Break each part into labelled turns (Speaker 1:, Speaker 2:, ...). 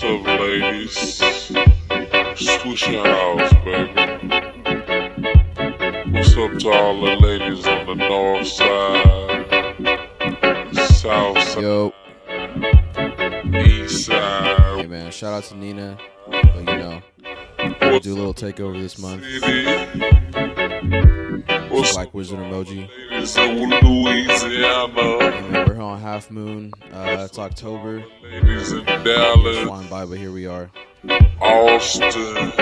Speaker 1: What's up, ladies? Switch your house, baby. What's up to all the ladies on the north side, south side,
Speaker 2: Yo,
Speaker 1: east side,
Speaker 2: hey man, shout out to Nina. But you know, we'll do a little takeover this month.
Speaker 1: city? What's
Speaker 2: Black Wizard emoji.
Speaker 1: ladies in Louisiana?
Speaker 2: And we're on Half Moon. Uh, it's October.
Speaker 1: Ladies in Dallas,
Speaker 2: flying by, but here we are.
Speaker 1: Austin,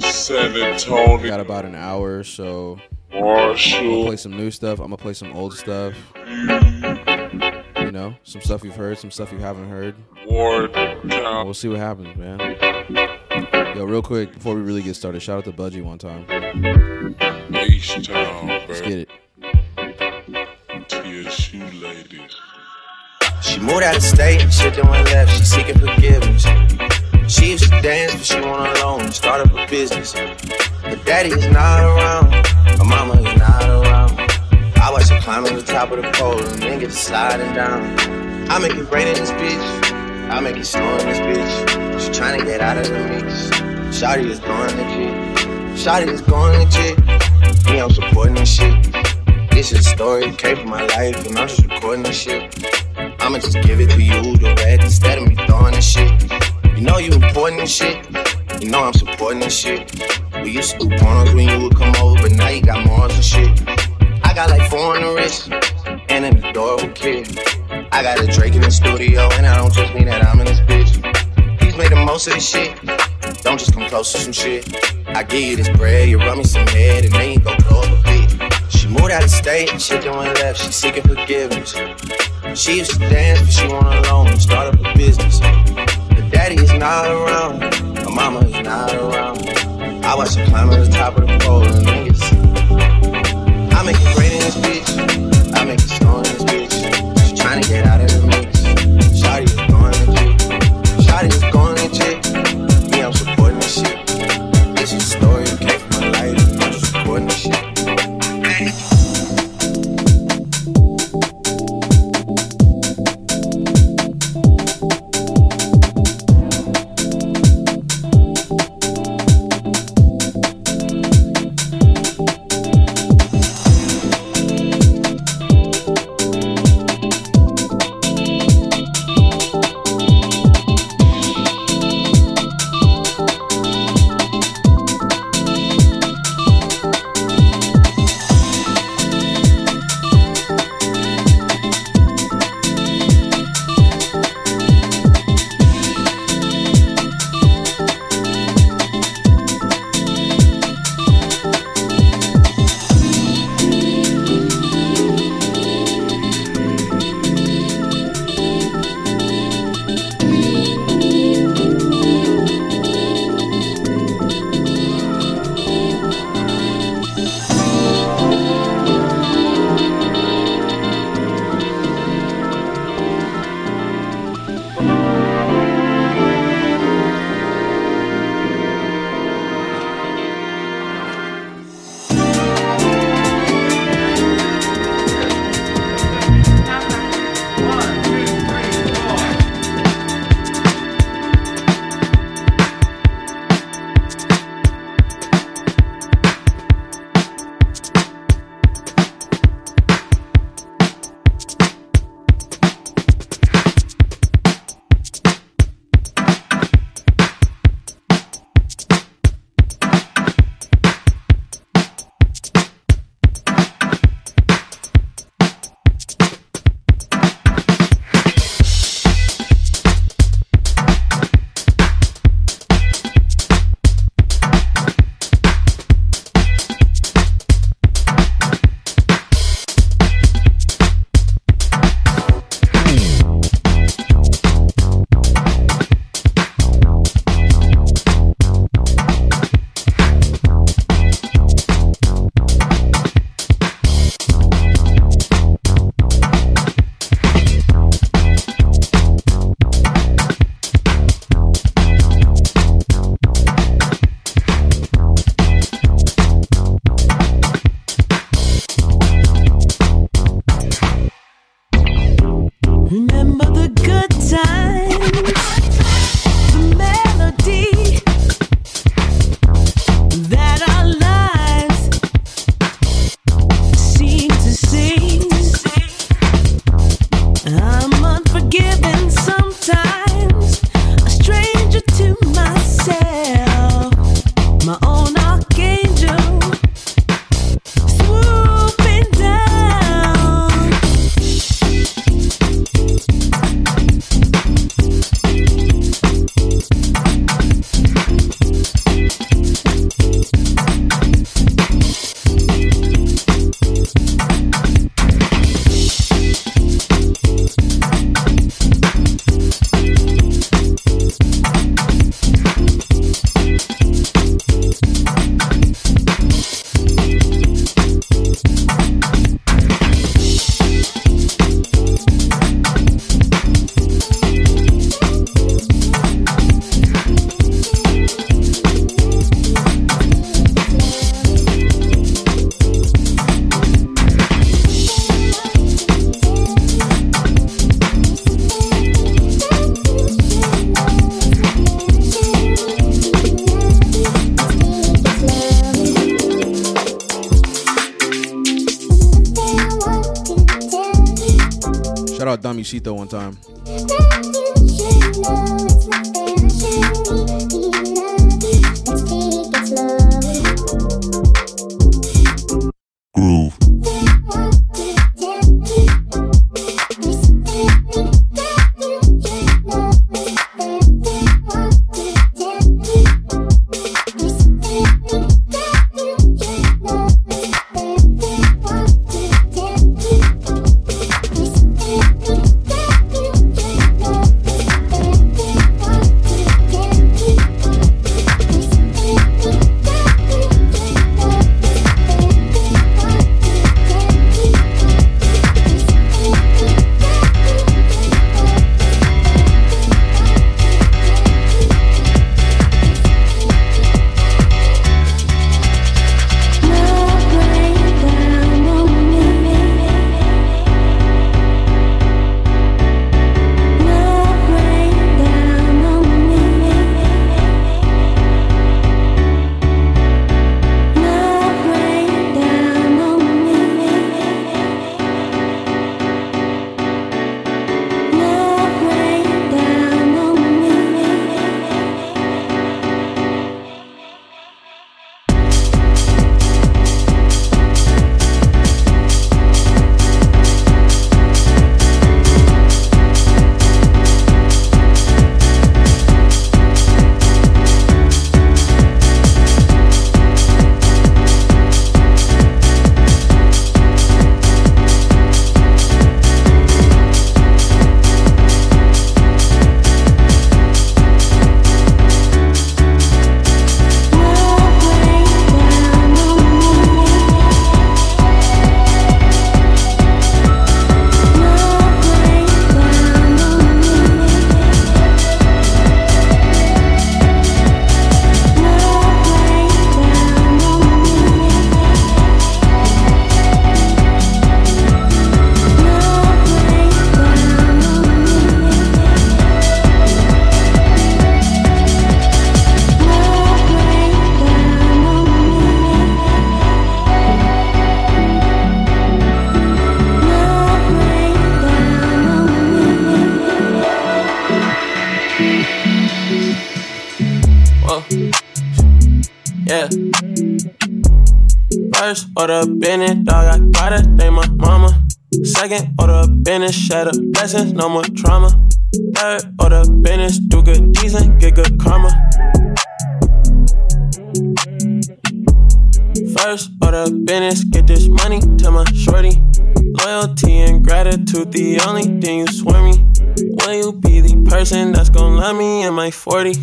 Speaker 1: San
Speaker 2: We
Speaker 1: Antonio,
Speaker 2: got about an hour, so I'm gonna
Speaker 1: Marshall.
Speaker 2: play some new stuff. I'm gonna play some old stuff. You know, some stuff you've heard, some stuff you haven't heard.
Speaker 1: Ward
Speaker 2: we'll see what happens, man. Yo, real quick before we really get started, shout out to Budgie one time.
Speaker 1: H-Town,
Speaker 2: Let's get it.
Speaker 1: TSU ladies.
Speaker 3: She moved out of state, and shit then went left. She seeking forgiveness. She used to dance, but she want a loan, start up a business. Her daddy is not around, her mama is not around. I watch her climb to the top of the pole and then get to sliding down. I make it rain in this bitch, I make it snow in this bitch. She tryna get out of the mix. Shotty is going legit. Shotty is going legit. Me, I'm supporting this shit. This is a story, came from my life, and I'm just recording this shit. I'ma just give it to you direct instead of me throwing this shit. You know you important and shit. You know I'm supporting this shit. We used to do pornos when you would come over, but now you got morals and shit. I got like four on the wrist and an adorable kid. I got a Drake in the studio, and I don't just mean that I'm in this bitch. He's made the most of this shit. Don't just come close to some shit. I give you this bread, you rub me some head, and then you go blow up a bit. She moved out of state, then went left. She seeking forgiveness. She used to dance, but she want a loan and start up a business. Her daddy is not around, her mama is not around. I watch her climb to the top of the pole and niggas. I make it rain in this bitch, I make it snow in this bitch. She tryna get out of
Speaker 4: Out Damisito one time.
Speaker 5: No more trauma. Third order Bennett, do good deeds and get good karma. First order business, get this money to my shorty. Loyalty and gratitude, the only thing you swear me. Will you be the person that's gonna love me in my 40s?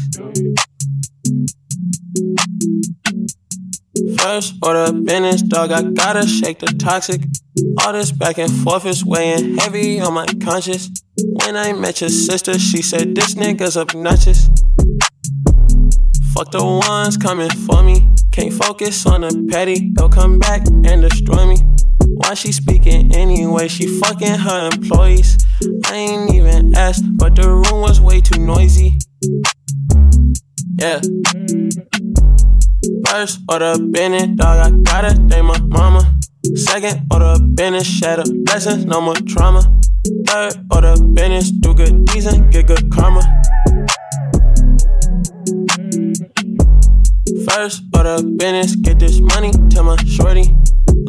Speaker 5: First order business, dog, I gotta shake the toxic. All this back and forth is weighing heavy on my conscience. When I met your sister, she said this nigga's obnoxious. Fuck the ones coming for me. Can't focus on the petty. They'll come back and destroy me. Why she speaking anyway? She fucking her employees. I ain't even asked, but the room was way too noisy. Yeah. First order Bennett, dog, I gotta thank my mama. Second order Bennett, shatter blessings, no more trauma. Third order Bennett, do good deeds and get good karma. First order business, get this money to my shorty.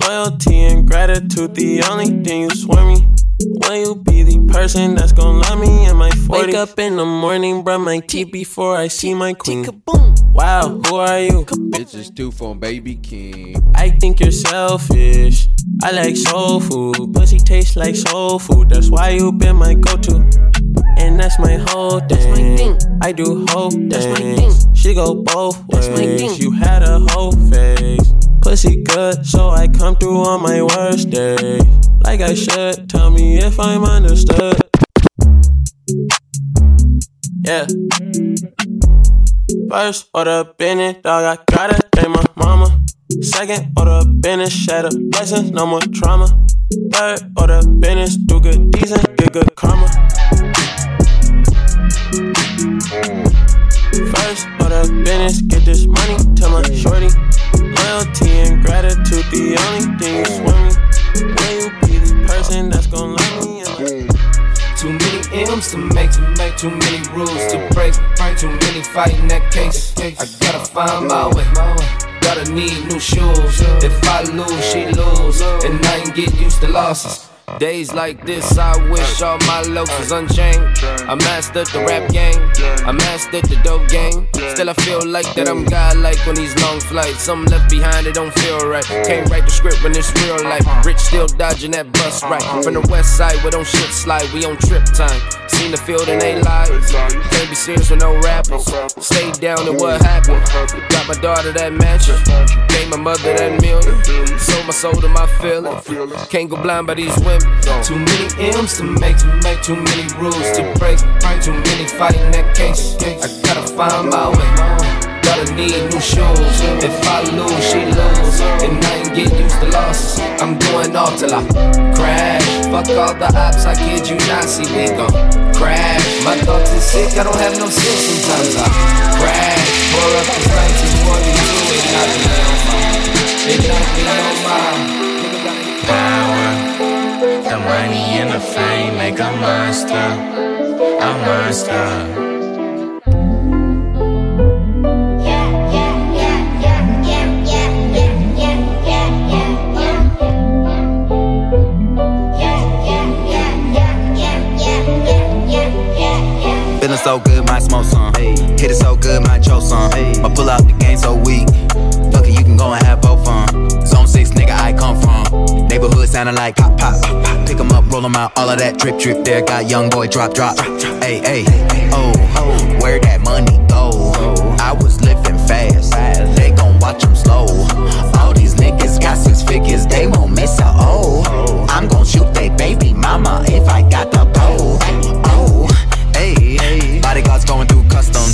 Speaker 5: Loyalty and gratitude, the only thing you swear me. Will you be the person that's gonna love me in my 40s? Wake up in the morning, brush my teeth before I see my queen. Wow, who are you?
Speaker 4: Bitches two from Baby King.
Speaker 5: I think you're selfish. I like soul food. Pussy tastes like soul food. That's why you been my go-to. And that's my whole thing.
Speaker 6: That's my thing.
Speaker 5: I do whole
Speaker 6: That's my thing.
Speaker 5: She go both ways.
Speaker 6: That's my thing.
Speaker 5: You had a whole face. Pussy good, so I come through on my worst day. Like I should. Tell me if I'm understood. Yeah. First order Bennett, dog, I gotta thank my mama. Second order Bennett, shatter blessings, no more trauma. Third order Bennett, do good deeds and get good karma. First order business, get this money to my shorty. Loyalty and gratitude, the only thing you swear me. Will you be the person that's gonna love me? And
Speaker 7: make, to make too many rules to break, break. Too many fighting that case. I gotta find my way. Gotta need new shoes. If I lose, she lose. And I ain't get used to losses. Days like this, I wish all my looks was unchained. I mastered the rap game, I mastered the dope game. Still, I feel like that I'm godlike on these long flights. Something left behind, it don't feel right. Can't write the script when it's real life. Rich still dodging that bus right. From the west side, where don't shit slide, we on trip time. Seen the field and they lies. Can't be serious with no rappers. Stay down and what happened. Got my daughter that mansion. Gave my mother that million. Sold my soul to my feeling. Can't go blind by these women. Too many M's to make, to make too many rules to break. Too many fighting that case. I gotta find my way. Gotta need new shoes. If I lose, she lose. And I ain't get used to losses. I'm going off till I crash. Fuck all the ops, I kid you not. See, we gon' crash. My thoughts is sick, I don't have no sense. Sometimes I crash. Pour up this 1942, it knocked me on my. It knocked me on my.
Speaker 8: The money and the fame make a monster, a monster.
Speaker 9: So good, might smoke some. Hit it so good, might choke some. My pull out the game so weak. Fuck it, you can go and have both fun. Zone 6, nigga, I come from. Neighborhood sounding like pop, pop. Pick 'em up, roll 'em out, all of that drip, drip there. Got young boy drop, drop. Hey, hey, oh, where that money go? I was living fast. They gon' watch 'em slow. All these niggas got six figures, they won't miss a O. I'm gon' shoot they baby mama if I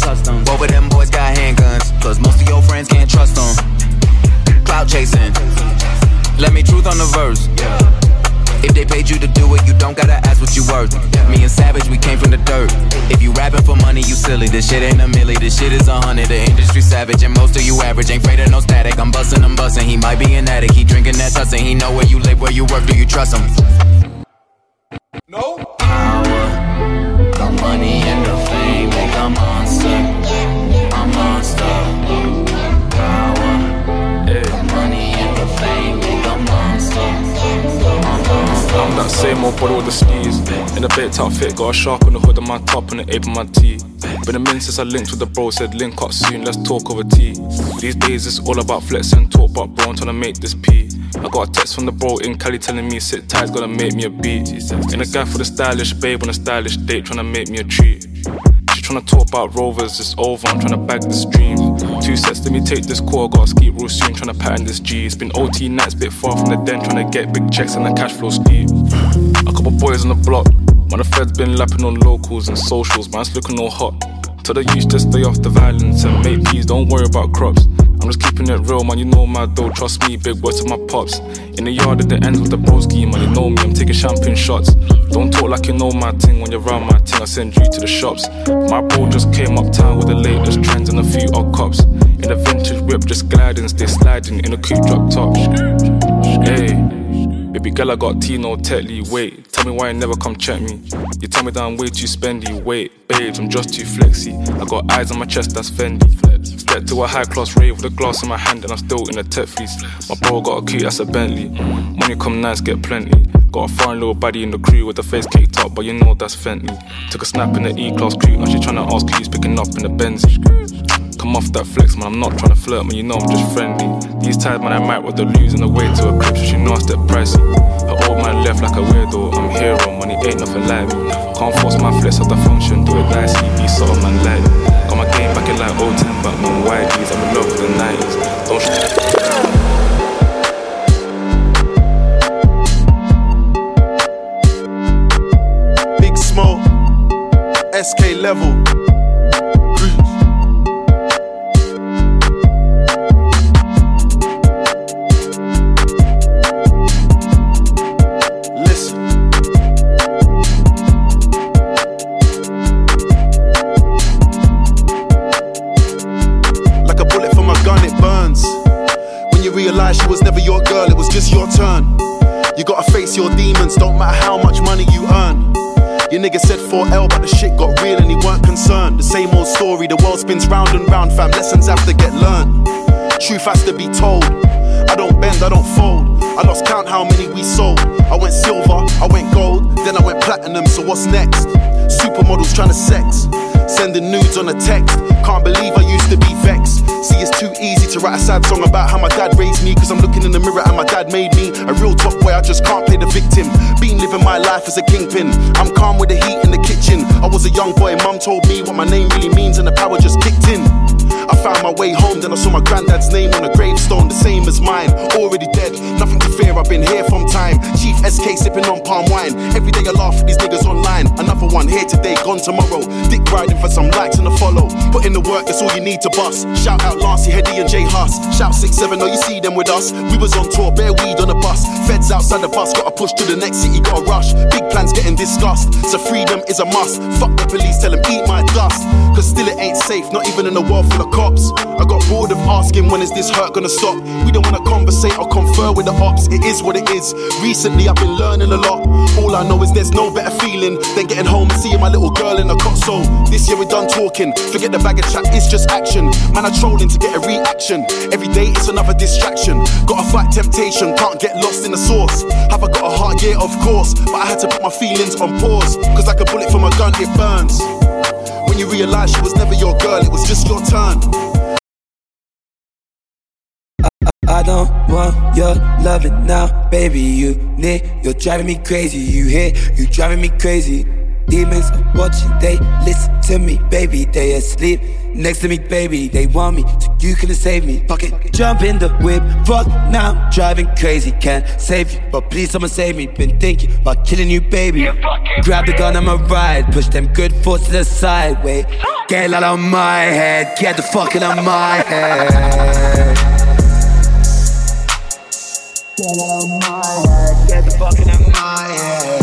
Speaker 9: through customs. Both of them boys got handguns, cause most of your friends can't trust them. Cloud chasing, let me truth on the verse. If they paid you to do it, you don't gotta ask what you worth. Me and Savage, we came from the dirt. If you rapping for money, you silly. This shit ain't a milli, this shit is a hundred. The industry savage, and most of you average. Ain't afraid of no static. I'm bustin', I'm bustin'. He might be an addict. He drinking that tussin'. He know where you live, where you work. Do you trust him?
Speaker 10: No.
Speaker 11: Same old boy with the skis. In a baked outfit, got a shark on the hood of my top and the ape on my tee. Been a minute since I linked with the bro, said link up soon, let's talk over tea. These days it's all about flex and talk, but bro, I'm trying to make this P. I got a text from the bro in Cali telling me sit tight, gonna make me a beat. In a guy for the stylish babe on a stylish date, trying to make me a treat. She tryna talk about rovers, it's over, I'm tryna bag this dream. Two sets, let me take this call, gotta ski real soon, tryna pattern this G. It's been OT nights, bit far from the den, tryna get big checks and the cash flow steep. A couple boys on the block, man, the feds been lapping on locals and socials, man's looking all hot. Tell the youth to stay off the violence and make peace, don't worry about crops. I'm just keeping it real, man. You know my dough, trust me. Big words to my pops. In the yard at the end with the broski, man. You know me, I'm taking champagne shots. Don't talk like you know my thing when you're around my thing. I send you to the shops. My bro just came uptown with the latest trends and a few odd cops. In a vintage whip, just gliding, stay sliding in a coupe drop top. Hey. Baby girl, I got Tino Tetley. Wait, tell me why you never come check me. You tell me that I'm way too spendy. Wait, babes, I'm just too flexy. I got eyes on my chest, that's Fendi. Get to a high class rave with a glass in my hand, and I'm still in a tech. My bro got a key, that's a Bentley. Money come nice, get plenty. Got a foreign little baddie in the crew with the face caked up, but you know that's Fenty. Took a snap in the E class crew, now she tryna ask keys, picking up in the Benz. Come off that flex, man. I'm not tryna flirt, man. You know I'm just friendly. These times, man, I might the losing the way to a crib, so she know I step pricey. Her old man left like a weirdo. I'm here on money, ain't nothing like me. Can't force my flex at the function, do it nicely. Be sort of man me. Got my game back in like old time, but man, whiteys. I'm in love with the 90s. Don't sh-
Speaker 12: Big Smoke, SK level. Sad song about how my dad raised me. Cause I'm looking in the mirror and my dad made me a real top boy. I just can't play the victim. Been living my life as a kingpin. I'm calm with the heat in the kitchen. I was a young boy, mum told me what my name really means, and the power just kicked in. I found my way home, then I saw my granddad's name on a gravestone, the same as mine. Already dead, nothing to fear, I've been here from time. Chief SK sipping on palm wine. Every day I laugh at these niggas online. Another one here today, gone tomorrow. Dick riding for some likes and a follow. Put in the work, that's all you need to bust. Shout out Lancey, Heady, and J Hus. Shout 6 7, oh, you see them with us. We was on tour, bare weed on a bus. Feds outside the bus, gotta push to the next city, gotta rush. Big plans getting discussed, so freedom is a must. Fuck the police, tell them eat my dust. Cause still it ain't safe, not even in a world full of cops. I got bored of asking when is this hurt gonna stop. We don't wanna conversate or confer with the ops, it is what it is. Recently I've been learning a lot. All I know is there's no better feeling than getting home and seeing my little girl in a cot. So this year we're done talking. Forget the bag of chat, it's just action. Man, I'm trolling to get a reaction. Every day it's another distraction. Gotta fight temptation, can't get lost in the source. Have I got a heart? Yeah, of course. But I had to put my feelings on pause. Cause like a bullet from a gun, it burns. When you realize she was never your girl, it was just your turn.
Speaker 13: I don't want your loving now, baby. You need, you're driving me crazy. You hear, you driving me crazy. Demons are watching, they listen to me, baby. They asleep next to me, baby. They want me, so you couldn't save me. Fuck it, jump in the whip. Fuck now, I'm driving crazy. Can't save you, but please someone save me. Been thinking about killing you, baby. Grab the gun, I'ma ride. Push them good force to the side. Wait, get out of my head. Get the fuck out of my head. Get out of my head. Get the fuck out of my head.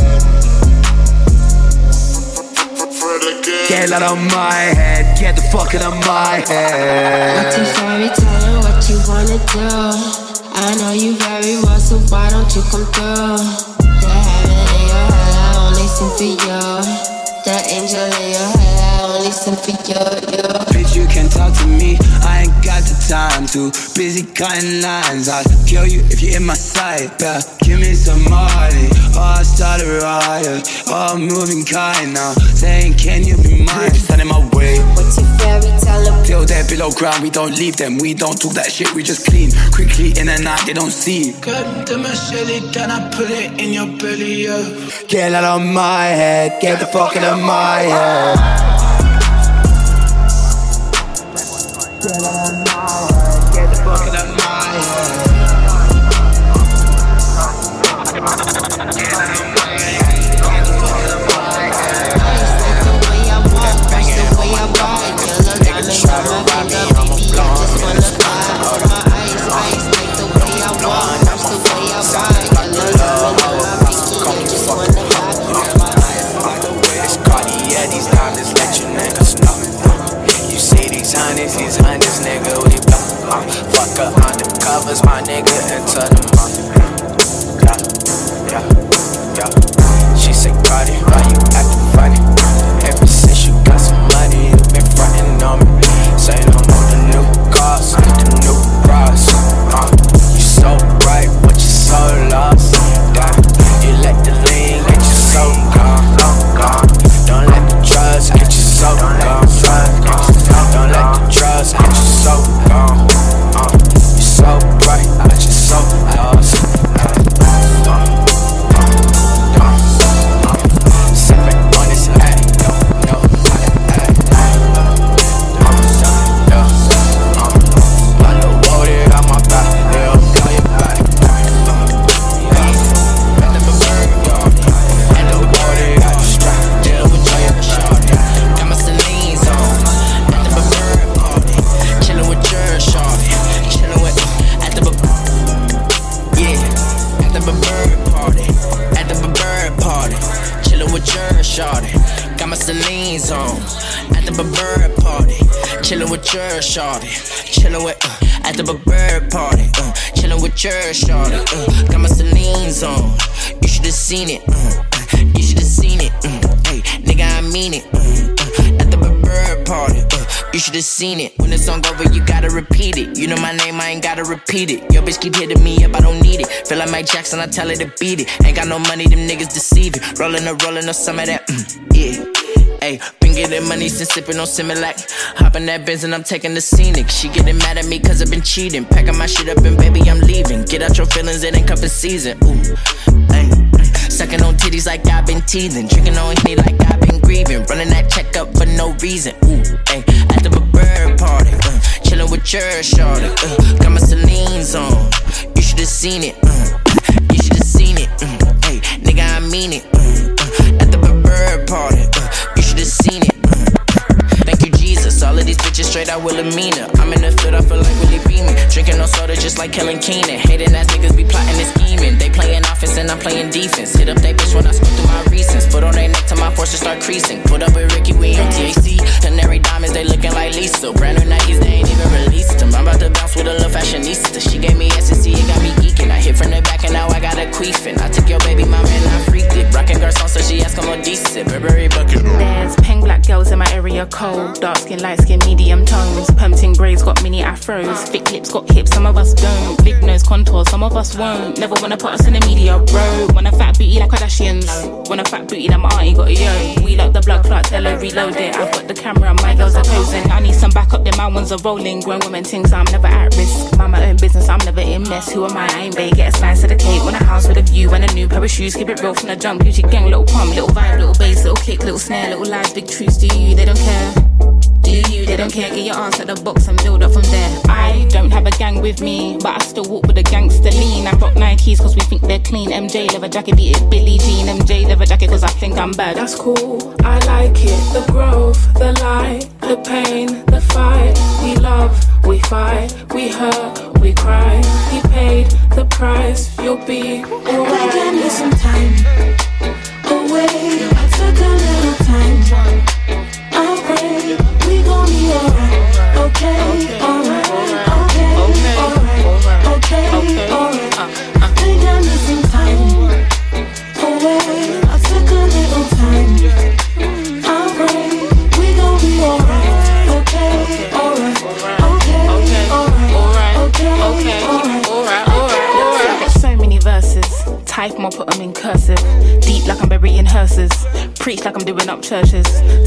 Speaker 13: Get out of my head. Get the fuck out of my head.
Speaker 14: Too sorry, tell her what you wanna do. I know you very well, so why don't you come through? The heaven in your head, I only sing for you. The angel in your head, I only sing for you, you.
Speaker 13: Bitch, you can talk to me. I ain't got the time to. Busy cutting lines. I'll kill you if you're in my sight. Yeah, give me some money. Oh, I started a riot. Oh, I'm moving kind now. Saying, can you be mine? Stand in my way.
Speaker 14: What's your fairy tale?
Speaker 13: Till they're below ground, we don't leave them. We don't talk that shit, we just clean. Quickly in and out, they don't see. Cut the my shelly, can I put it in your belly? Yeah. Get out of my head. Get the fuck out of my head. Get out of my head. Get the fuck out of my head.
Speaker 8: Undercovers, my nigga, into the money. Seen it. Uh, uh, you should've seen it. Mm, hey, mean it. Uh, uh, at the bird party, uh, you should've seen it. When the song over, you gotta repeat it. You know my name, I ain't gotta repeat it. Your bitch keep hitting me up, I don't need it. Feel like Mike Jackson, I tell her to beat it. Ain't got no money, them niggas deceiving. Rolling up, rolling up some of that, mm, yeah. Ayy, been getting money since sipping on Similac. Hopping that Benz and I'm taking the scenic. She getting mad at me cause I've been cheating. Packing my shit up and baby, I'm leaving. Get out your feelings, it ain't cuffing season. Ooh, ayy. Sucking on titties like I've been teething. Drinking on Henny like I've been grieving. Running that check up for no reason. Ooh, ayy. At the bird party. Uh, chilling with your shorty. Uh, got my Celine's on. You should've seen it. Uh, you should've seen it. Uh, ayy, nigga, I mean it. Uh, uh, at the bird party. Uh, you should've seen it. Thank you, Jesus. All of these bitches straight out Wilhelmina. I'm in the field, I feel like Willie Beamen. Drinking no soda just like Kellen Keenan. Hating ass niggas be plotting and scheming. They playing and I'm playing defense. Hit up that bitch when I smoke through my reasons. Put on their neck till my forces start creasing. Put up with Ricky, we on TAC. Canary diamonds, they looking like Lisa. Brand new Nikes, they ain't even released them. I'm about to bounce with a little fashionista. She gave me SSC, it got me geeking. I hit from the back and now I got a queefing. I took your baby mama and I freaked it. Rockin' garçon, so she asked, come on decent. Burberry bucket.
Speaker 15: Black girls in my area cold. Dark skin, light skin, medium tones. Pumping braids got mini afros. Thick lips got hips, some of us don't. Big nose contour, some of us won't. Never wanna put us in the media, bro. Want a fat booty like Kardashians. Want a fat booty like my auntie got a yo. We like the blood clot, tell her reload it. I've got the camera, my girls are posing. I need some backup, then my ones are rolling. Grown women things, I'm never at risk. Mind my own business, I'm never in mess. Who am I? I ain't big. Get a slice of the cake. Want a house with a view and a new pair of shoes. Keep it real from the jump. Gucci gang, little pump, little vibe, little bass, little kick, little snare, little lies, big truths. Do you? They don't care. Do you? They don't care. Get your ass at the box and build up from there. I don't have a gang with me, but I still walk with a gangster lean. I rock Nikes cause we think they're clean. MJ leather jacket, beat it Billie Jean. MJ leather jacket cause I think I'm bad.
Speaker 16: That's cool, I like it. The growth, the light, the pain, the fight. We love, we fight, we hurt, we cry. He paid the price, you'll be alright.
Speaker 4: Give me some time away. I took a little time.
Speaker 15: Like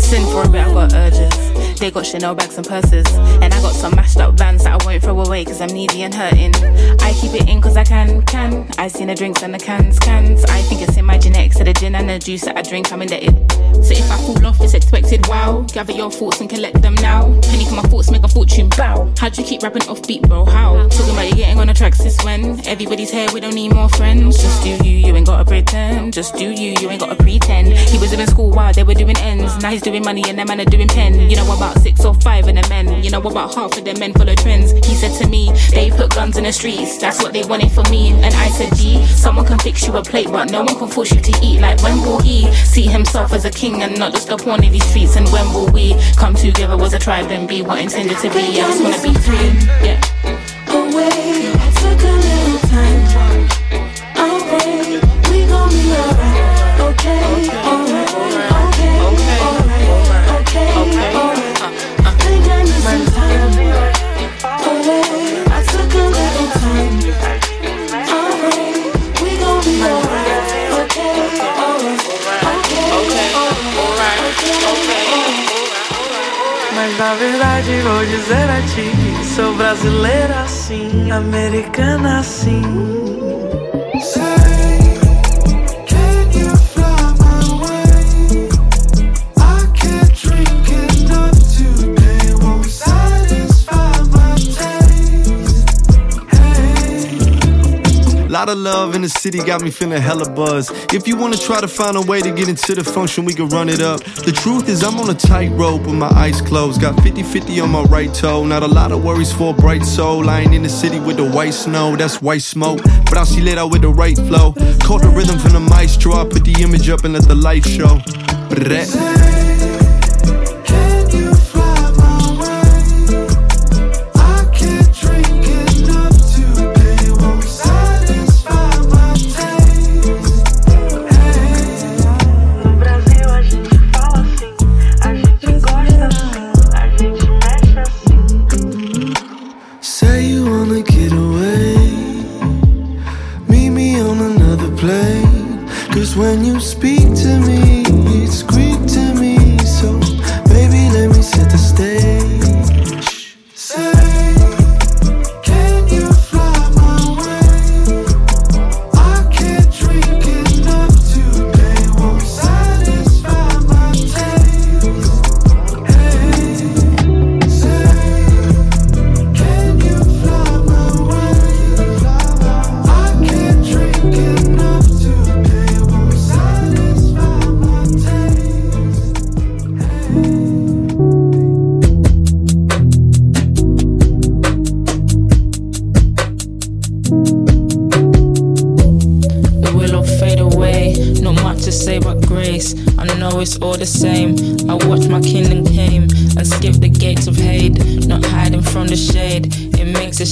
Speaker 15: They got Chanel bags and purses. And I got some mashed up vans that I won't throw away cause I'm needy and hurting. I keep it in cause I can, can. I seen the drinks and the cans, cans. I think it's in my genetics. So the gin and the juice that I drink, I'm indebted. So if I fall off, it's expected, wow. Gather your thoughts and collect them now. Penny for my thoughts, make a fortune, bow. How'd you keep rapping off beat, bro? How? Talking about you getting on the tracks since when? Everybody's here, we don't need more friends. Just do you, you ain't gotta pretend. Just do you, you ain't gotta pretend. He was in school while they were doing ends. Now he's doing money and them man are doing pen. You know what about six or five of the men. You know about half of the men follow trends. He said to me, they put guns in the streets. That's what they wanted for me. And I said, G, someone can fix you a plate, but no one can force you to eat. Like when will he see himself as a king and not just a pawn in these streets? And when will we come together as a tribe and be what intended to be? I just wanna be free. Yeah.
Speaker 4: away. Took a little time. I pray we gon' be alright. Okay. Okay,
Speaker 17: Na verdade vou dizer a ti Sou brasileira assim, americana assim
Speaker 18: Lot of love in the city got me feeling hella buzz. If you wanna try to find a way to get into the function, we can run it up. The truth is, I'm on a tightrope with my eyes closed. Got 50 50 on my right toe. Not a lot of worries for a bright soul. Lying in the city with the white snow, that's white smoke. But I'll see lit out with the right flow. Caught the rhythm from the maestro. I put the image up and let the light show. Brrrr.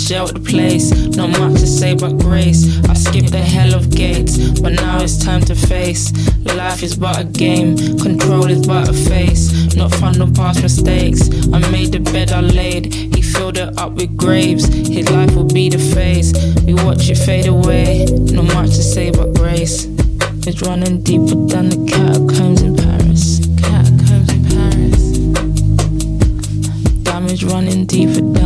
Speaker 17: A
Speaker 19: shelter place, not much to say but grace. I skipped the hell of gates, but now it's time to face. Life is but a game, control is but a face. Not fun of past mistakes. I made the bed I laid, he filled it up with graves. His life will be the phase. We watch it fade away, not much to say but grace. It's running deeper than the catacombs in Paris. Catacombs in Paris. Damage running deeper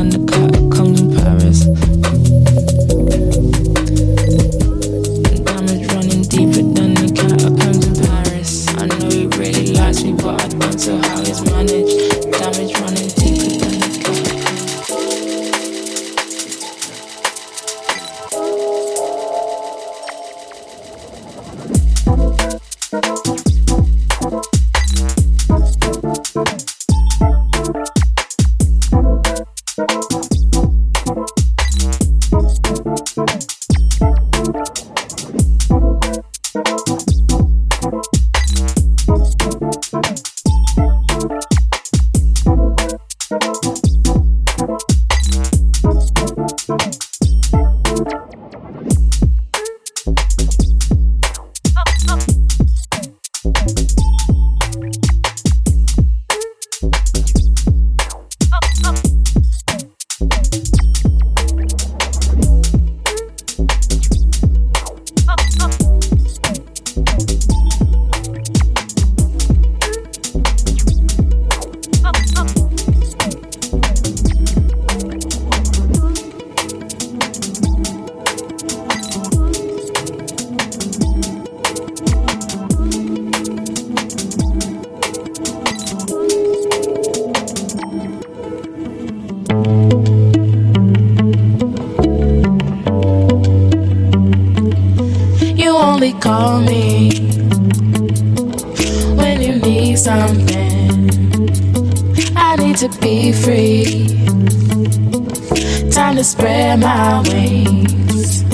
Speaker 4: Time to spread my wings.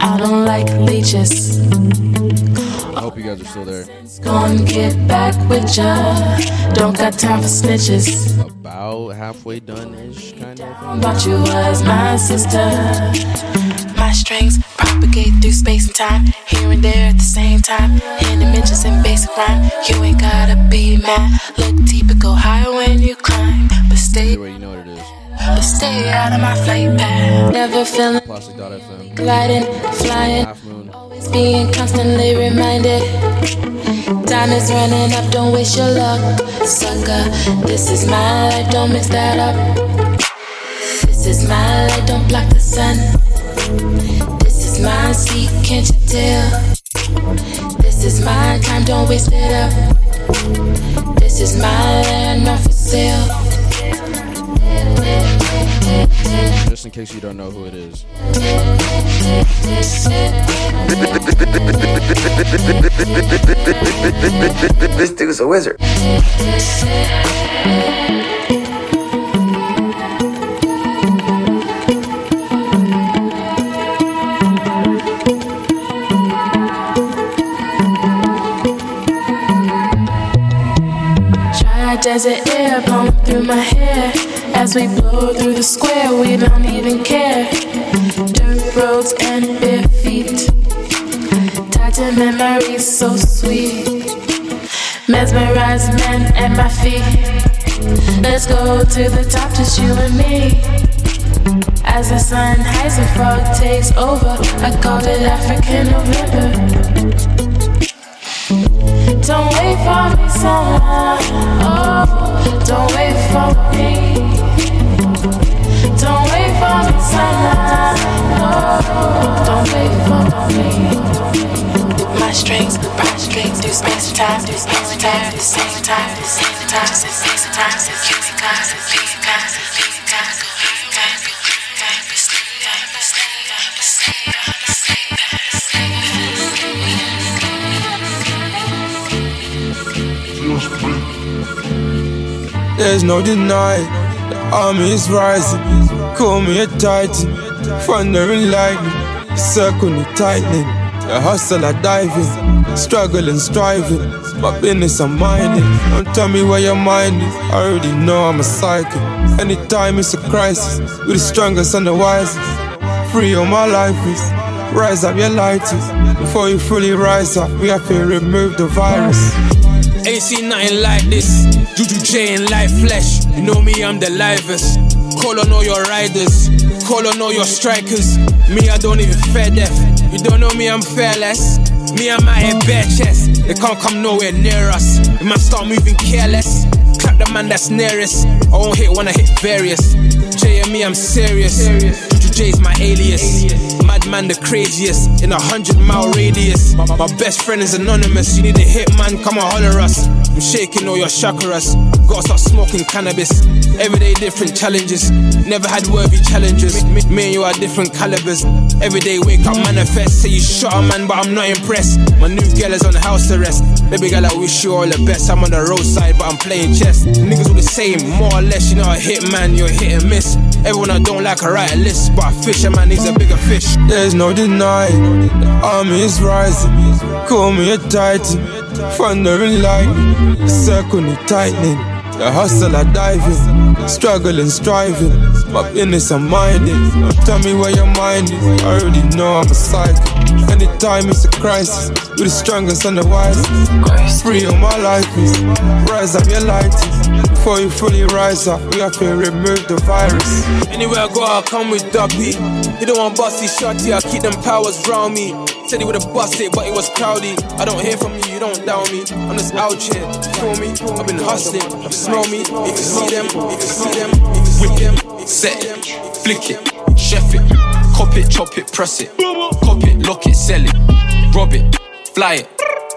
Speaker 4: I don't like leeches.
Speaker 2: I hope you guys are still there.
Speaker 4: Gonna get back with ya. Don't got time for snitches.
Speaker 2: About halfway done ish, kind of.
Speaker 4: Thought you was my sister. My strings propagate through space and time, here and there at the same time. In dimensions and basic rhyme, you ain't gotta be mad. Look deeper, go higher when you climb, but stay.
Speaker 2: Anyway, you know what it is.
Speaker 4: But stay out of my flight path. Never feeling
Speaker 2: Plastic.fm.
Speaker 4: gliding, flying,
Speaker 2: Half moon.
Speaker 4: always being constantly reminded. Time is running up, don't waste your luck, sucker. This is my life, don't mix that up. This is my light, don't block the sun. This is my seat, can't you tell? This is my time, don't waste it up. This is my land, not for sale.
Speaker 2: Just in case you don't know who it is.
Speaker 20: This dude's a wizard.
Speaker 4: Try desert air blowing through my hair. As we blow through the square, we don't even care. Dirt roads and bare feet. Tied to memories so sweet. Mesmerized men at my feet. Let's go to the top, just you and me. As the sun hides and fog takes over, I call it African November. Don't wait for me, son. Oh, don't wait for me. Time, and time, space time, space time, space time, space time, space time, and time.
Speaker 21: There's no denying, the army is rising. Call me a titan, thunder and lightning, circle me tightening. The hustle I diving, struggling, striving. My business I'm minding. Don't tell me where your mind is. I already know I'm a psychic. Anytime it's a crisis, we're the strongest and the wisest. Free all my life is. Rise up your lighters. Before you fully rise up, we have to remove the virus.
Speaker 22: Ain't seen nothing like this. Juju J in live flesh. You know me, I'm the livest. Call on all your riders. Call on all your strikers. Me, I don't even fear death. You don't know me, I'm fearless. Me, I'm out here bare chest. They can't come nowhere near us. We might start moving careless. Clap the man that's nearest. I won't hit when I hit various. J and me, I'm serious. J's my alias. Madman the craziest in a hundred mile radius. My, my best friend is anonymous. You need a hit man, come and holler us. I'm shaking all your chakras. Gotta start smoking cannabis. Everyday different challenges. Never had worthy challenges. Me, me and you are different calibers. Every day wake up manifest. Say you shot a man, but I'm not impressed. My new girl is on the house arrest. Baby girl, I wish you all the best. I'm on the roadside, but I'm playing chess. Niggas all the same, more or less. You know, a hit man, you're hit and miss. Everyone I don't like, I write a list. But a fisherman needs a bigger fish.
Speaker 21: There's no denying, the army is rising. Call me a titan, thunder and lightning, circle me tightening. The hustle I diving, struggling, striving. My business I'm minding. Tell me where your mind is. I already know I'm a psychic. Anytime it's a crisis, we're the strongest and the wisest. Free all my life is. Rise up your lighters. Before you fully rise up, we have to remove the virus.
Speaker 22: Anywhere I go, I come with Duppy. He don't want bossy shotty, I keep them powers round me. Said he would've bust it, but it was cloudy. I don't hear from you, you don't doubt me. I'm just out here, feel me? I've been hustling, you smell me. If you see them, if you see them, if you see them,
Speaker 23: Set it, flick it, chef it, cop it, chop it, press it, cop it, lock it, sell it, rob it, fly it,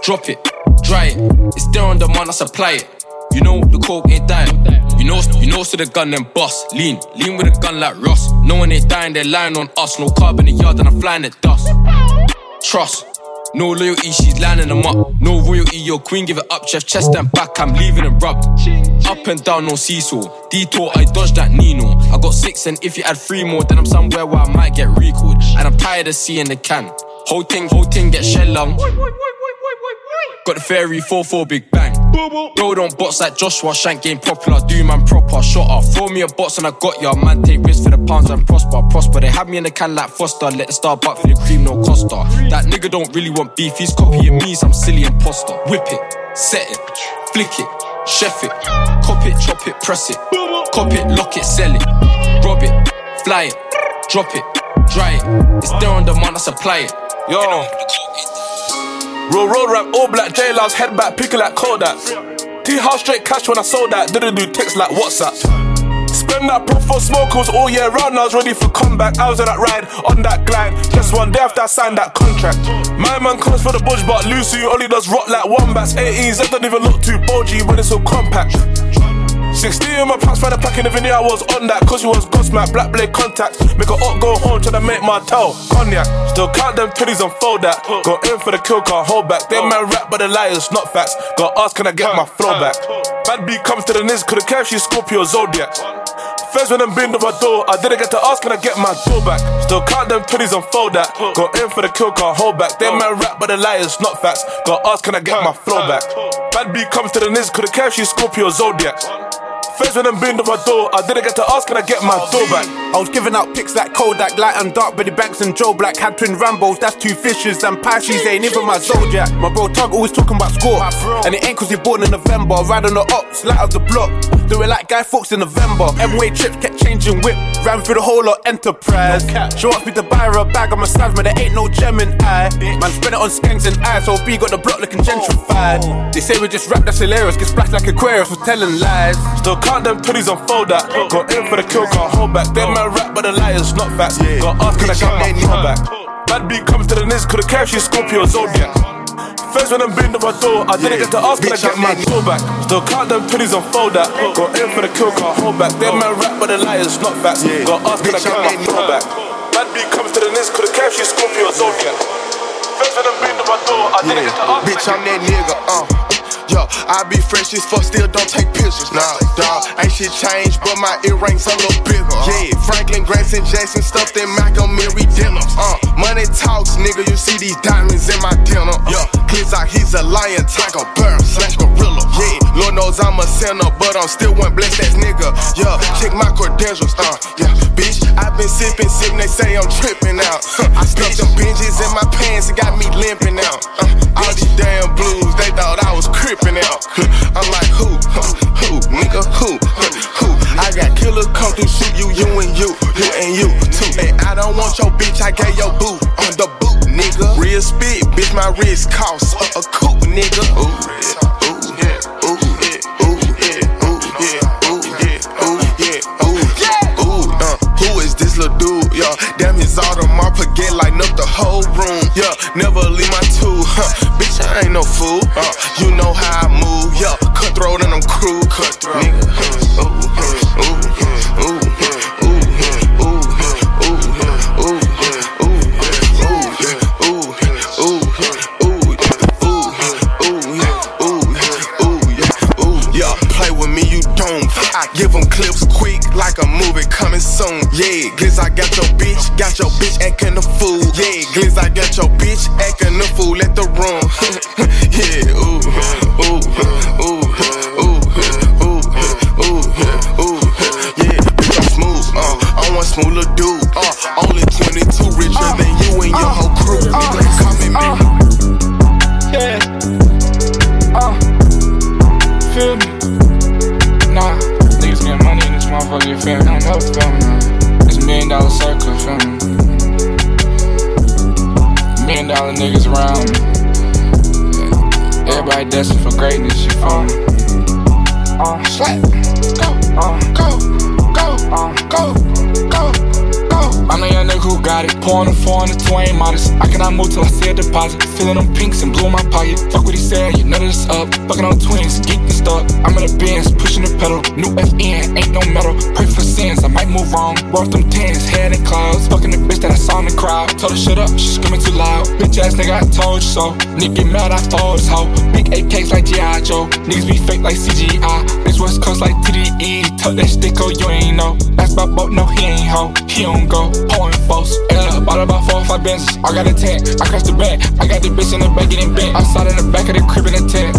Speaker 23: drop it, dry it. It's there on demand, I supply it. You know the coke ain't dying. You know, you know, so the gun then bust. Lean, lean with a gun like Ross. No one ain't dying, they're lying on us. No carbon in the yard, and I'm flying at dust. Trust. No loyalty, she's lining them up. No royalty, your queen give it up, chest, chest and back, I'm leaving it rubbed. Up and down, no seesaw. Detour, I dodged that Nino. I got six, and if you add three more, then I'm somewhere where I might get recalled. And I'm tired of seeing the can. Whole thing, whole thing get shell long. Got the fairy 4-4 big bang. Bro, don't box like Joshua Shank game popular. Do man proper shot up. Throw me a box and I got ya. Man, take risks for the pounds and prosper. Prosper. They have me in the can like Foster. Let the star butt for the cream, no Costa. That nigga don't really want beef. He's copying me, some silly imposter. Whip it, set it, flick it, chef it, cop it, chop it, press it, cop it, lock it, sell it, rob it, fly it, drop it, dry it. It's there on demand, I supply it.
Speaker 24: Yo. Real road rap, all black J Love's head back, picking like Kodak. T house straight cash when I sold that, didn't do text like WhatsApp. Spend that proof for smokers all year round, I was ready for comeback. I was on that ride, on that glide. Just one day after I signed that contract. My man comes for the bush, but Lucy only does rock like wombats. 18s, that don't even look too bulgy when it's so compact. 60 in my pants, find a pack in the veneer, I was on that. Cause you was Gosmack, black blade contacts. Make a up go home, tryna make my toe. Cognac, still count them titties and fold that. Go in for the kill, can't hold back. Them man rap, but the liars, not facts. Got ask, can I get my flow back? Bad B comes to the Niz, could've care she Scorpio Zodiac. First when them been to my door, I didn't get to ask, can I get my door back? Still count them titties and fold that. Go in for the kill, can't hold back. Them man rap, but the liars, not facts. Got ask, can I get my flow back? Bad B comes to the Niz, could've care she Scorpio Zodiac. First when them been to my door, I didn't get to ask, can I get my door back?
Speaker 25: I was giving out pics like Kodak, light and dark, Betty Banks and Joe Black had twin Rambos, that's two fishes, and Pisces ain't even my zodiac. My bro Tug always talking about score, and it ain't cause he born in November. Ride on the ops, light of the block, do it like Guy Fawkes in November. M-way trips kept changing whip, ran through the whole lot enterprise. She wants me to buy her a bag of massage, but there ain't no gem in eye. Man, spend it on skanks and eyes, so B got the block looking gentrified. Oh. They say we just rap, that's hilarious, get splashed like Aquarius for telling lies.
Speaker 24: Still count them titties on fold that. Got in for the kill, can't hold back. Dead man rap, but the liars, not facts. Got ask, can I get my phone back? Bad beat comes to the nest, coulda kept she Scorpio Zodiac. First when I'm been to my door, I didn't get to ask, can I get my door back? Still count them titties on fold that. Got in for the kill, can't hold back. Dead man rap, but the liars, not facts. Got ask, can I get my phone back? Bad beat comes to the nest, coulda kept she Scorpio Zodiac. First when I'm been to my door, I didn't get to ask.
Speaker 26: Bitch, I'm that nigga, uh. Yo, I be fresh as fuck, still don't take pictures. Nah, dawg, ain't shit changed, but my earrings a little bigger. Yeah, Franklin, Grayson, Jackson, stuffed in Montgomery dinner. Uh, money talks, nigga, you see these diamonds in my dinner. Yeah, kids out, he's a lion, tiger, bear, slash gorilla. Yeah, Lord knows I'm a sinner, but I'm still one blessed ass nigga. Yeah, check my credentials, uh, yeah, bitch, i been sipping, sipping, they say I'm tripping out. I stuffed some binges in my pants, it got me limping out. Uh, all these damn blues, they thought I was wrapping it. I'm like, who, who, nigga, who, who? I got killer come through, shoot you, you and you, you and you too. And I don't want your bitch, I gave your boo on the boot, nigga. Real spit, bitch, my wrist cost a, a coupe, nigga. Ooh. little dude Damn, it's all them I forget, lighten up the whole room. Yeah, never leave my tool, huh? Bitch, I ain't no fool. Uh, you know how I move, yeah. Cutthroat and I'm crew, cutthroat. Nigga, ooh, ooh, ooh, ooh. Give them clips like a movie coming soon. Yeah, Gliz, I got your bitch, got your bitch acting a fool. Yeah, Gliz, I got your bitch acting a fool at the room. yeah, ooh, ooh, ooh, ooh, ooh, ooh, ooh, yeah, smooth. Uh, I'm one smooth little dude. Uh, only 22 richer than you and your whole crew. Nigga,
Speaker 27: Million niggas around me. Everybody destined for greatness, you feel me? Uh, slap. Go, uh, go, go, uh, go, go, go. I'm the young nigga who got it. Pouring a four on the two ain't modest. I cannot move till I see a deposit. Feeling them pinks and blue in my pocket. Fuck what he said, you know that it's up. Fucking on twins, geek stuff. I'm in the Benz, pushing the pedal. New FN, ain't no metal. Pray for sins, I might move wrong. Worth them tens, head in clouds. Fucking the bitch that I saw in the crowd. Told her shut up, she screaming too loud. Bitch ass nigga, I told you so. Nigga get mad, I fold this hoe. Big AKs like G.I. Joe. Niggas be fake like CGI. Bitch West Coast like TDE. Tuck that stick, oh, you ain't know. That's about boat, no, he ain't hoe. He don't go. False. Yeah, bought about four or five benches. I got a tent, I crashed the bank. I got the bitch in the back getting bent. Outside in the back of the crib in the tent.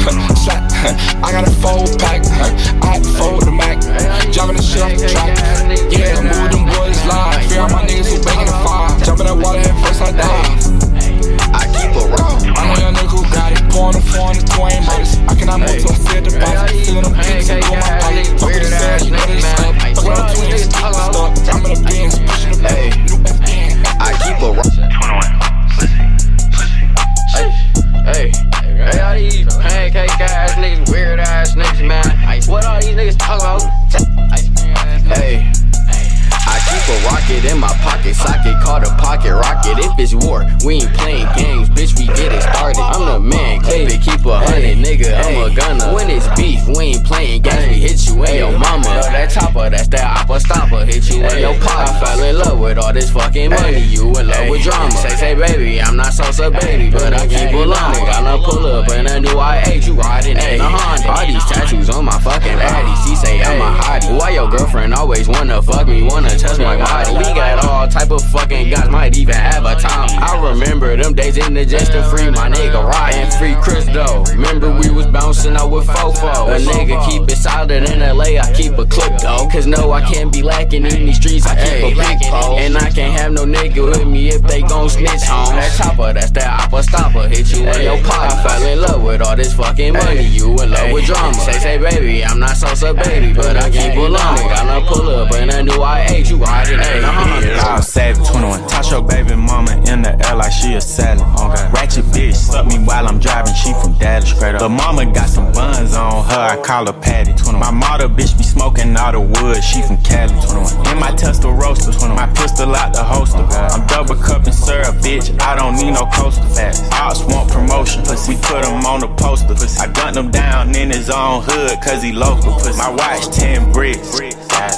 Speaker 27: Shot. I got a fold pack. I had to fold the Mac. Driving the shit off the track. Yeah, I move them boys live. Fear all my niggas who banging the fire. Jump in that water head first, I dive.
Speaker 26: I keep a rock.
Speaker 27: I'm a young nigga who got it. Pouring the four on the two ain't modest. I cannot move till I see a deposit. Feeling them pinks and blue in my pocket. Fuck what he said, you know that it's up. Fucking on twins, geek and stuff. I'm in the Benz, pushing the pedal. New FN.
Speaker 26: I keep a rock.
Speaker 28: Hey, hey, all these pancake ass niggas, weird ass niggas, man. What all these niggas talking about?
Speaker 26: Hey. I rocket in my pocket, socket called a pocket rocket. If it's war, we ain't playing games, bitch. We get it started. I'm the man, clip it, keep a hundred, nigga. I'm a gunner. When it's beef, we ain't playing games. We hit you in your mama. No, that chopper, that's that oppa stopper. Hit you in your pop. I fell in love with all this fucking money. You in love with drama. Say, say, baby, I'm not Sosa, baby, but I keep a long. Got a pull up and a new I8. You riding in a Honda. All these tattoos on my fucking body. She say I'm a hottie. Why your girlfriend always wanna fuck me? Wanna touch my body. We got all type of fucking guys, might even have a time. I remember them days in the just to free my nigga Ryan, free Chris though. Remember we was bouncing
Speaker 28: out with fofo. A nigga keep it solid in LA, I keep a clip though. Cause no, I can't be lacking in these streets, I keep a big pole. And I can't have no nigga with me if they gon' snitch on. That chopper, that's that oppa stopper, hit you in your pot. I fell in love with all this fucking money, you in love with drama. Say, say, baby, I'm not Sosa, baby, but I keep it long. Gotta pull up in a new I8, you riding in a Honda.
Speaker 29: I'll save 21. Touch your baby mama in the air like she a salad. Okay. Ratchet bitch, suck me while I'm driving, she from Dallas straight up. The mama got some buns on her, I call her Patty. 21. My mother bitch be smoking all the wood, she from Cali. 21. In my Tesla Roadster, 21. my pistol out the holster. I'm double cupping syrup, bitch, I don't need no coaster. Ops want promotion, pussy put him on the poster. I gunned him down in his own hood, cause he local. My watch 10 bricks.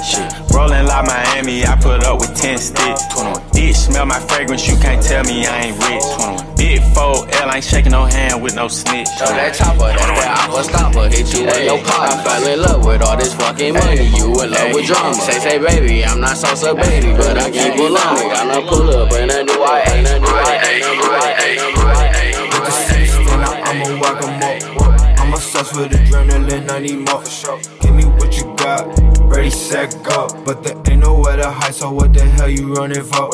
Speaker 29: Shit. Rolling like Miami, I put up with 10 sticks. 21. Bitch, smell my fragrance, you can't tell me I ain't rich. 21. Big 4L, ain't shaking no hand with no snitch.
Speaker 28: So that chopper, that's that oppa stopper, hit you in your pot. I fell in love with all this fucking money, you in love with drama. Say, say, baby, I'm not Sosa, baby, but I keep it long. Gotta pull up in a new I8, a new I8, a new I8, a new I8.
Speaker 30: I'ma walk 'em up. I'm obsessed with adrenaline, I need more. Give me what you got, ready, set, go. But there ain't nowhere to hide, so what the hell you running for?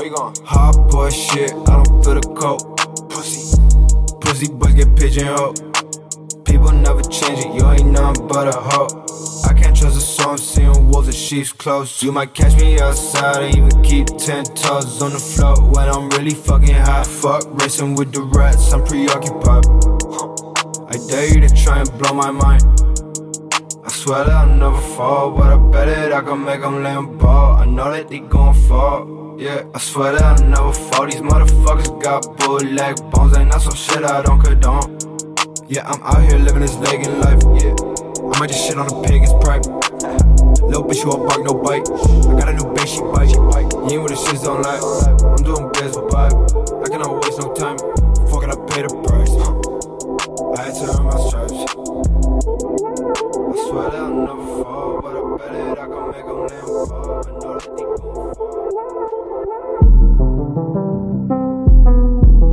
Speaker 30: Hot boy shit, I don't feel the coat. Pussy, pussy boys get pigeonholed. People never change it, you ain't nothing but a hoe. I can't trust a soul, I'm seeing wolves in sheep's clothes. You might catch me outside, I even keep ten toes on the floor when I'm really fucking high. Fuck racing with the rats, I'm preoccupied. I dare you to try and blow my mind. I swear that I'll never fall, but I bet it I can make them lay ball. I know that they gon' fall. Yeah, I swear that I'll never fall. These motherfuckers got bootleg bones, ain't not some shit I don't condone. Yeah, I'm out here living this legging life. Yeah, I might just shit on a pig, it's private. Little bitch, you a bark, no bite. I got a new bitch, she bite. she You ain't with the shits don't like. I'm doing biz with vibe. I cannot waste no time. Fuck it, I pay the price. I had to earn my stripes. I swear that I'll never fall, but I bet it I can make them land fall. I know that they gon'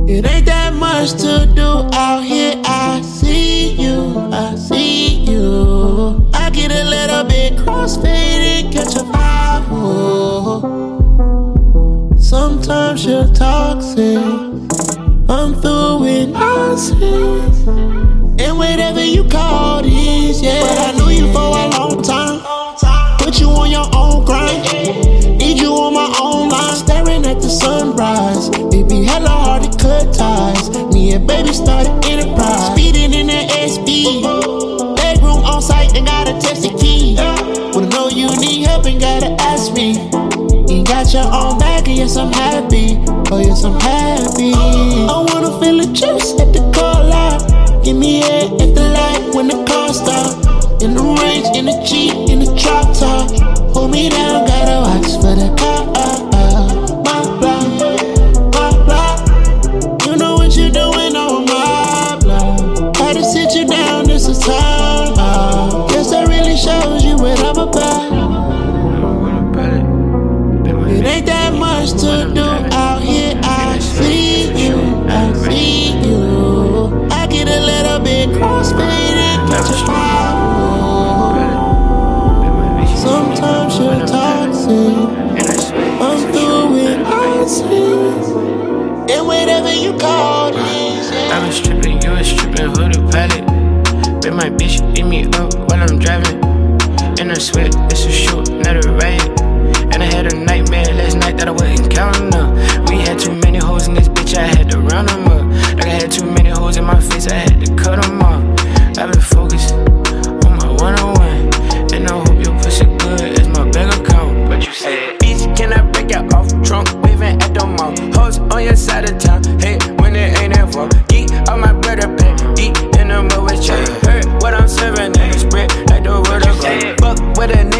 Speaker 31: It ain't that much to do out here. I see you, I see you. I get a little bit crossfaded, catch a vibe. Sometimes you're toxic. I'm through with nonsense. And whatever you call this, yeah. But I knew you for a long time. Put you on your own grind. Need you on my own line. Staring at the sunrise. Hella hard to cut ties. Me and baby started enterprise. Speeding in the SB. Bedroom on site and gotta test the key. Wanna know you need help and gotta ask me. You got your own bag and yes I'm happy. Oh yes I'm happy. I wanna feel the juice at the car lot. Give me head at the light when the car stop. In the range, in the Jeep, in the drop top. Hold me down, gotta watch for the car.
Speaker 32: Was stripping, you was stripping, who the pilot? Bet my bitch eat me up while I'm driving. And I swear it's a shoot, not a riot. And I had a nightmare last night that I wasn't counting God.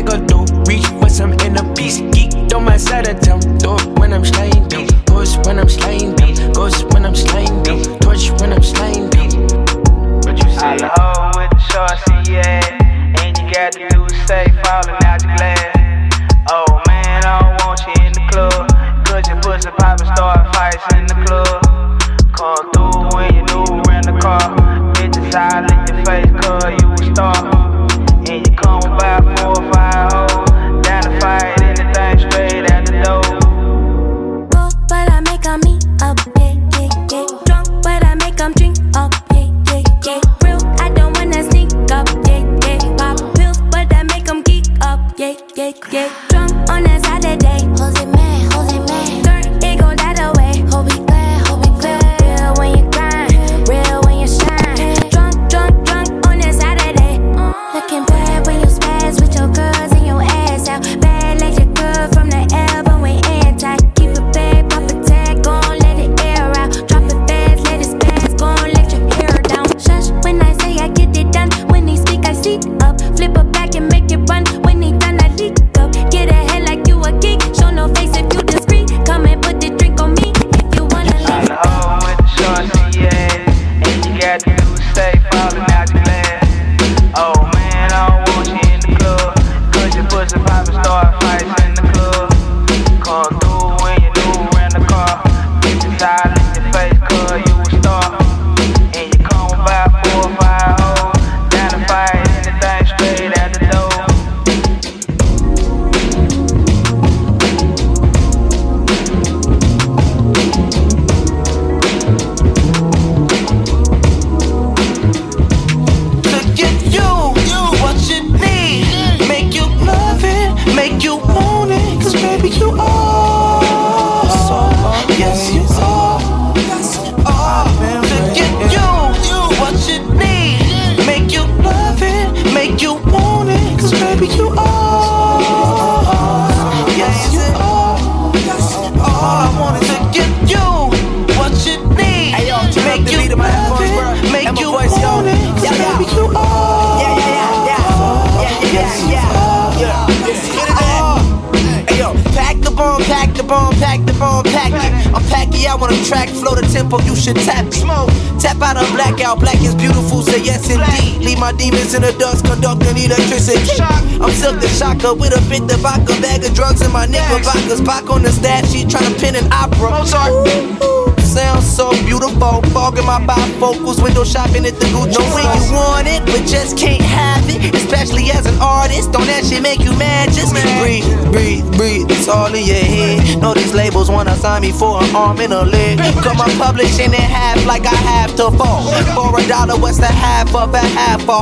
Speaker 33: I wanna track, flow the tempo, you should tap Smoke. Tap out a blackout, black is beautiful, say yes indeed. Leave my demons in the dust, conducting electricity. I'm silk the shocker with a bit of vodka, bag of drugs in my knickerbockers. Back on the stat She trying to pin an opera. Mozart. Sounds so beautiful, fogging my bifocals, window shopping at the Gucci. Know when you want it, but just can't have it. Especially as an artist, don't that shit make you mad? Just breathe, breathe, breathe. It's all in your head. Know these labels wanna sign me for an arm and a leg. Come on, publishing in half like I have to fall. For a dollar, what's the half of a half a?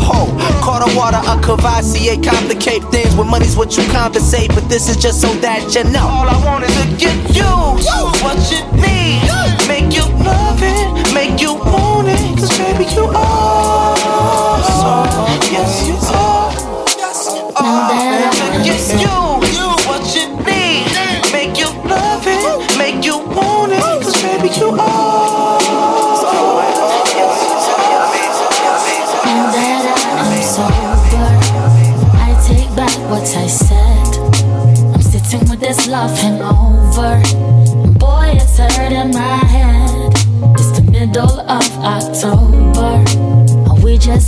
Speaker 33: Caught a water, a Cavassier, complicate things. With money's what you compensate, but this is just so that you know. All I want is to get you what you need. Make you love it, make you want it. Cause baby, you are. Yes, you are. Get you are. Yes, You are. what you need. Make you love it, make you want it. Cause baby, you are.
Speaker 34: Now that I'm sober, I take back what I said. I'm sitting with this love. And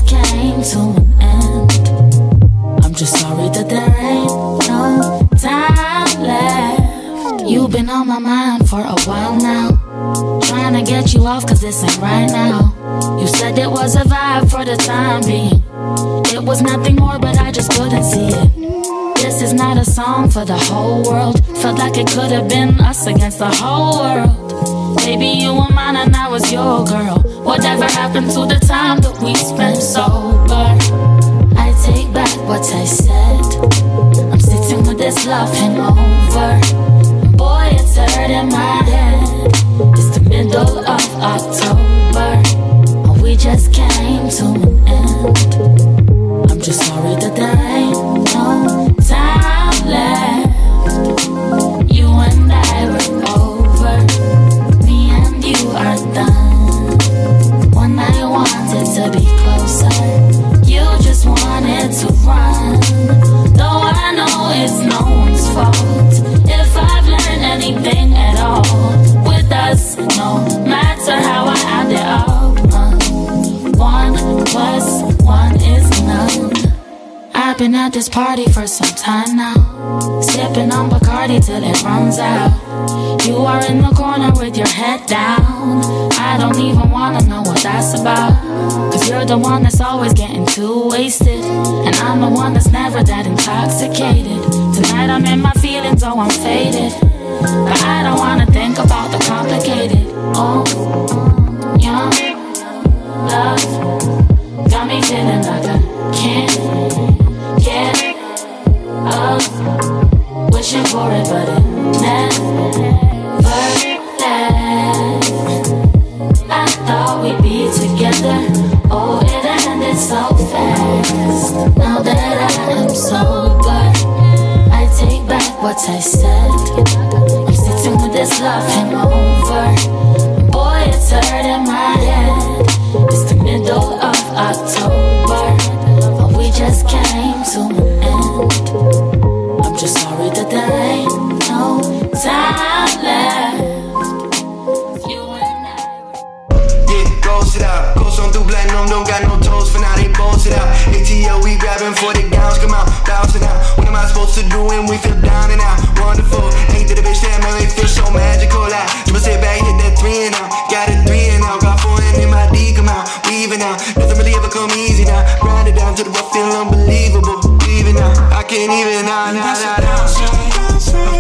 Speaker 34: came to an end. I'm just sorry that there ain't no time left. You've been on my mind for a while now. Trying to get you off, cause this ain't right now. You said it was a vibe for the time being. It was nothing more, but I just couldn't see it. This is not a song for the whole world. Felt like it could have been us against the whole world. Baby, you were mine and I was your girl. Whatever happened to the time that we spent sober? I take back what I said. I'm sitting with this love hangover. Boy, it's hurting my head. It's the middle of October. We just came to an end. I'm just sorry that there ain't no time left. At this party for some time now. Sipping on Bacardi till it runs out. You are in the corner with your head down. I don't even wanna know what that's about. Cause you're the one that's always getting too wasted. And I'm the one that's never that intoxicated. Tonight I'm in my feelings, oh, I'm faded. But I don't wanna think about the complicated. Oh, young for it, but it never lasts. I thought we'd be together. Oh, it ended so fast. Now that I am sober, I take back what I said. I'm sitting with this love hangover. Boy, it's hurting my head. It's the middle of October. And we just came
Speaker 18: through platinum, don't got no toes for now, they it out. ATL, we grabbing for the gowns, come out, bouncing out. What am I supposed to do when we feel down and out? Wonderful, ain't that a bitch that make me feel so magical? Like, just sit back, hit that three and out. Got a three and out, got four and in my D, come out, weaving out. Nothing really ever come easy now. Grind it down to the rough, feel unbelievable. Leaving out, I can't even now, now, now, now.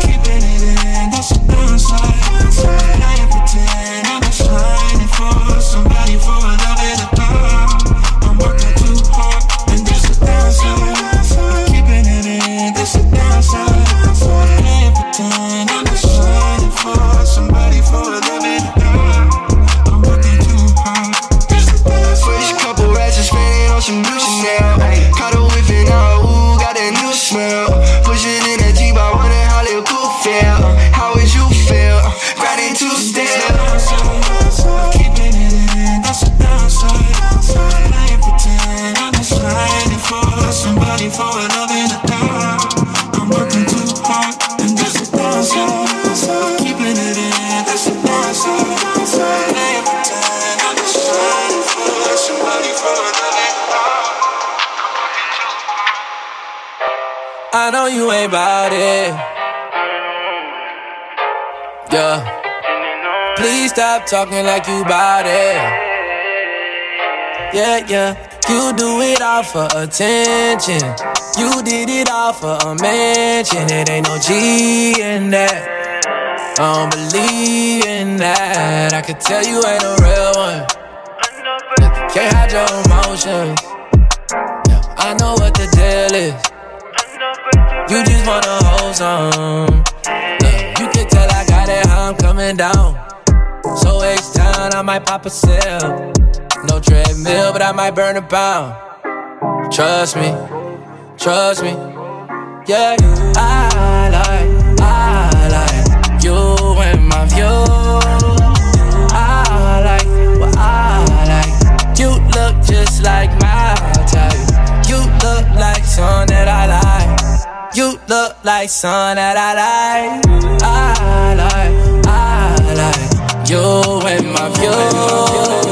Speaker 23: Stop talking like you bout it. Yeah, yeah. You do it all for attention. You did it all for a mention. It ain't no G in that. I don't believe in that. I can tell you ain't a real one. Can't hide your emotions. I know what the deal is. You just wanna hold some. You can tell I got it how I'm coming down. So H time I might pop a cell. No treadmill, but I might burn a pound. Trust me, trust me. Yeah, I like, I like you and my view. I like I like. You look just like my type. You look like son that I like. You look like son that I like. I like, I like you and my view.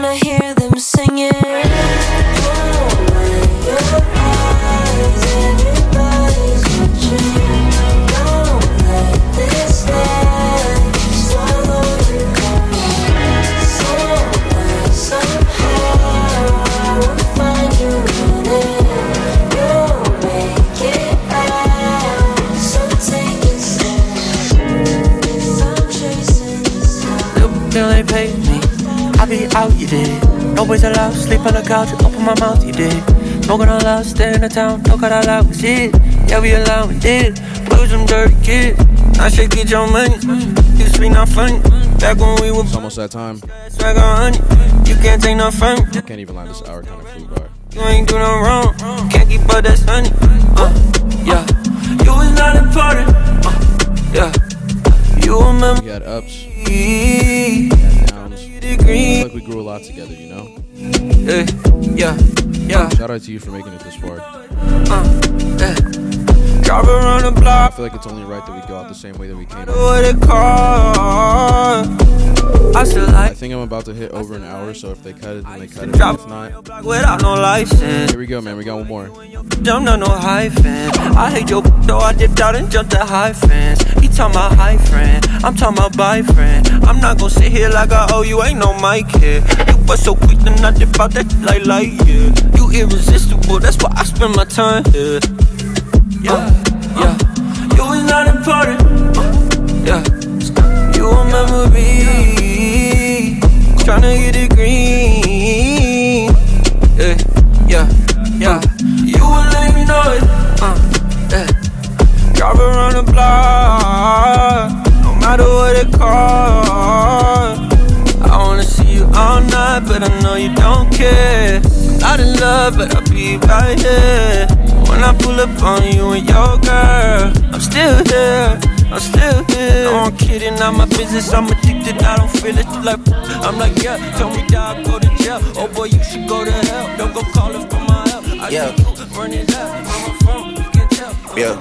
Speaker 34: wanna hear
Speaker 5: did. Boys allowed, sleep on the couch, open my mouth, you did. Smoking all loud, stay in the town, no cut all out, was it. Yeah, we allowed, did. We was them dirty kids. I should get your money. You sweet, not funny. Back when we were
Speaker 2: It's almost that time.
Speaker 5: swag on honey. You can't take no me.
Speaker 2: I can't even lie, this hour kind of flew by.
Speaker 5: You ain't do no wrong. Can't keep up that sunny. Uh, yeah. You was not important. Uh, yeah. You remember
Speaker 2: We had ups,
Speaker 5: me.
Speaker 2: It's like we grew a lot together, you know?
Speaker 5: Yeah, yeah, yeah.
Speaker 2: Shout out to you for making it this far.
Speaker 5: Uh, yeah. Drive around the
Speaker 2: I feel like it's only right that we go out the same way that we came.
Speaker 5: I still
Speaker 2: I think I'm about to hit over an hour, so if they cut it, then they cut it. If not,
Speaker 5: without no license.
Speaker 2: here we go, man. We got one more.
Speaker 5: Jumped on no hyphen. I hate your though I dipped out and jumped the high fence. He talking about high friend. I'm talking about bye friend. I'm not gonna sit here like I owe you. Ain't no mic here. You was so quick to not dip out that like light yeah. You irresistible. That's why I spend my time here. Yeah, yeah. Yeah, you was not important. Yeah. You remember me tryna get it green. Yeah, yeah, yeah. You will let me know it. Uh, yeah. Drive around the block, no matter what it costs. I wanna see you all night, but I know you don't care. Not in love, but I'll be right here. When I pull up on you and your girl, I'm still here. I'm still here. No, I'm kidding, not my business. I'm addicted, I don't feel it. Like, I'm like, yeah, tell me that I go to jail. Oh boy, you should go to hell. Don't go calling for my help. I
Speaker 8: Yeah.
Speaker 35: see you running up phone, you can tell.
Speaker 8: Yeah.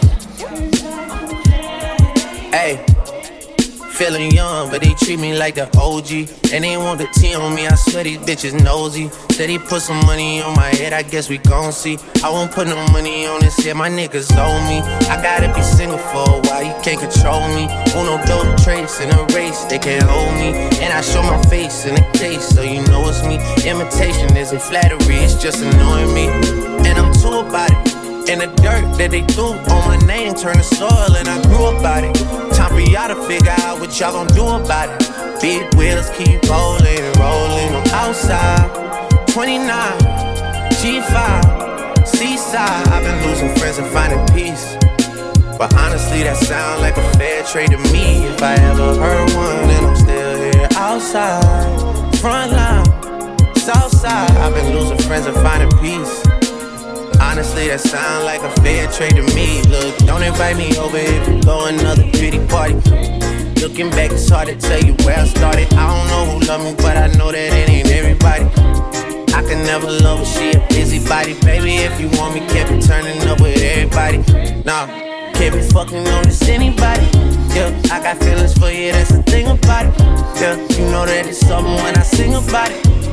Speaker 8: Hey. Feeling young, but they treat me like the OG. And they want the T on me, I swear these bitches nosy. Said he put some money on my head, I guess we gon' see. I won't put no money on this head, my niggas owe me. I gotta be single for a while, you can't control me. Uno dope trace in a race, they can't hold me. And I show my face in a case, so you know it's me. Imitation isn't flattery, it's just annoying me. And I'm too about it. And the dirt that they threw on my name turned to soil, and I grew about it. Time for y'all to figure out what y'all gon' do about it. Big wheels keep rolling, and rolling. I'm outside, 29, G5, Seaside. I've been losing friends and finding peace. But honestly, that sound like a fair trade to me. If I ever heard one, and I'm still here outside, front line, south side. I've been losing friends and finding peace. Honestly, that sound like a fair trade to me. Look, don't invite me over if you go another pretty party. Looking back, it's hard to tell you where I started. I don't know who love me, but I know that it ain't everybody. I can never love her, she a busybody. Baby, if you want me, can't be turning up with everybody. Nah, can't be fucking on this anybody. Yeah, I got feelings for you, that's the thing about it. Yeah, you know that it's something when I sing about it.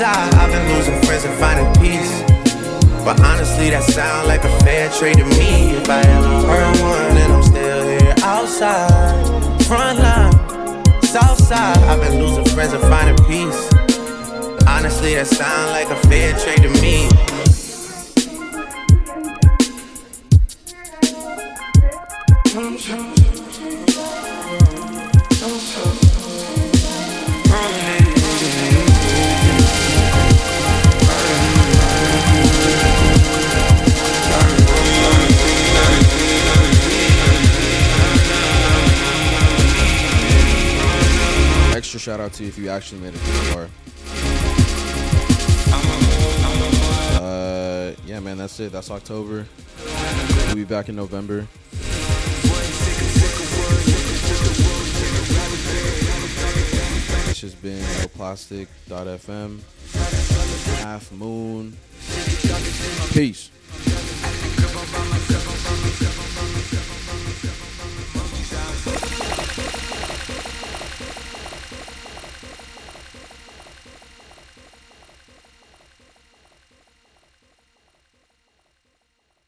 Speaker 8: Seaside. I've been losing friends and finding peace. But honestly, that sound like a fair trade to me. If I ever heard one, and I'm still here outside, front line, south side. I've been losing friends and finding peace. Honestly, that sound like a fair trade to me.
Speaker 2: Shout out to you if you actually made it this far. Uh, yeah, man, that's it. That's October. We'll be back in November. This has been No. Half Moon. Peace.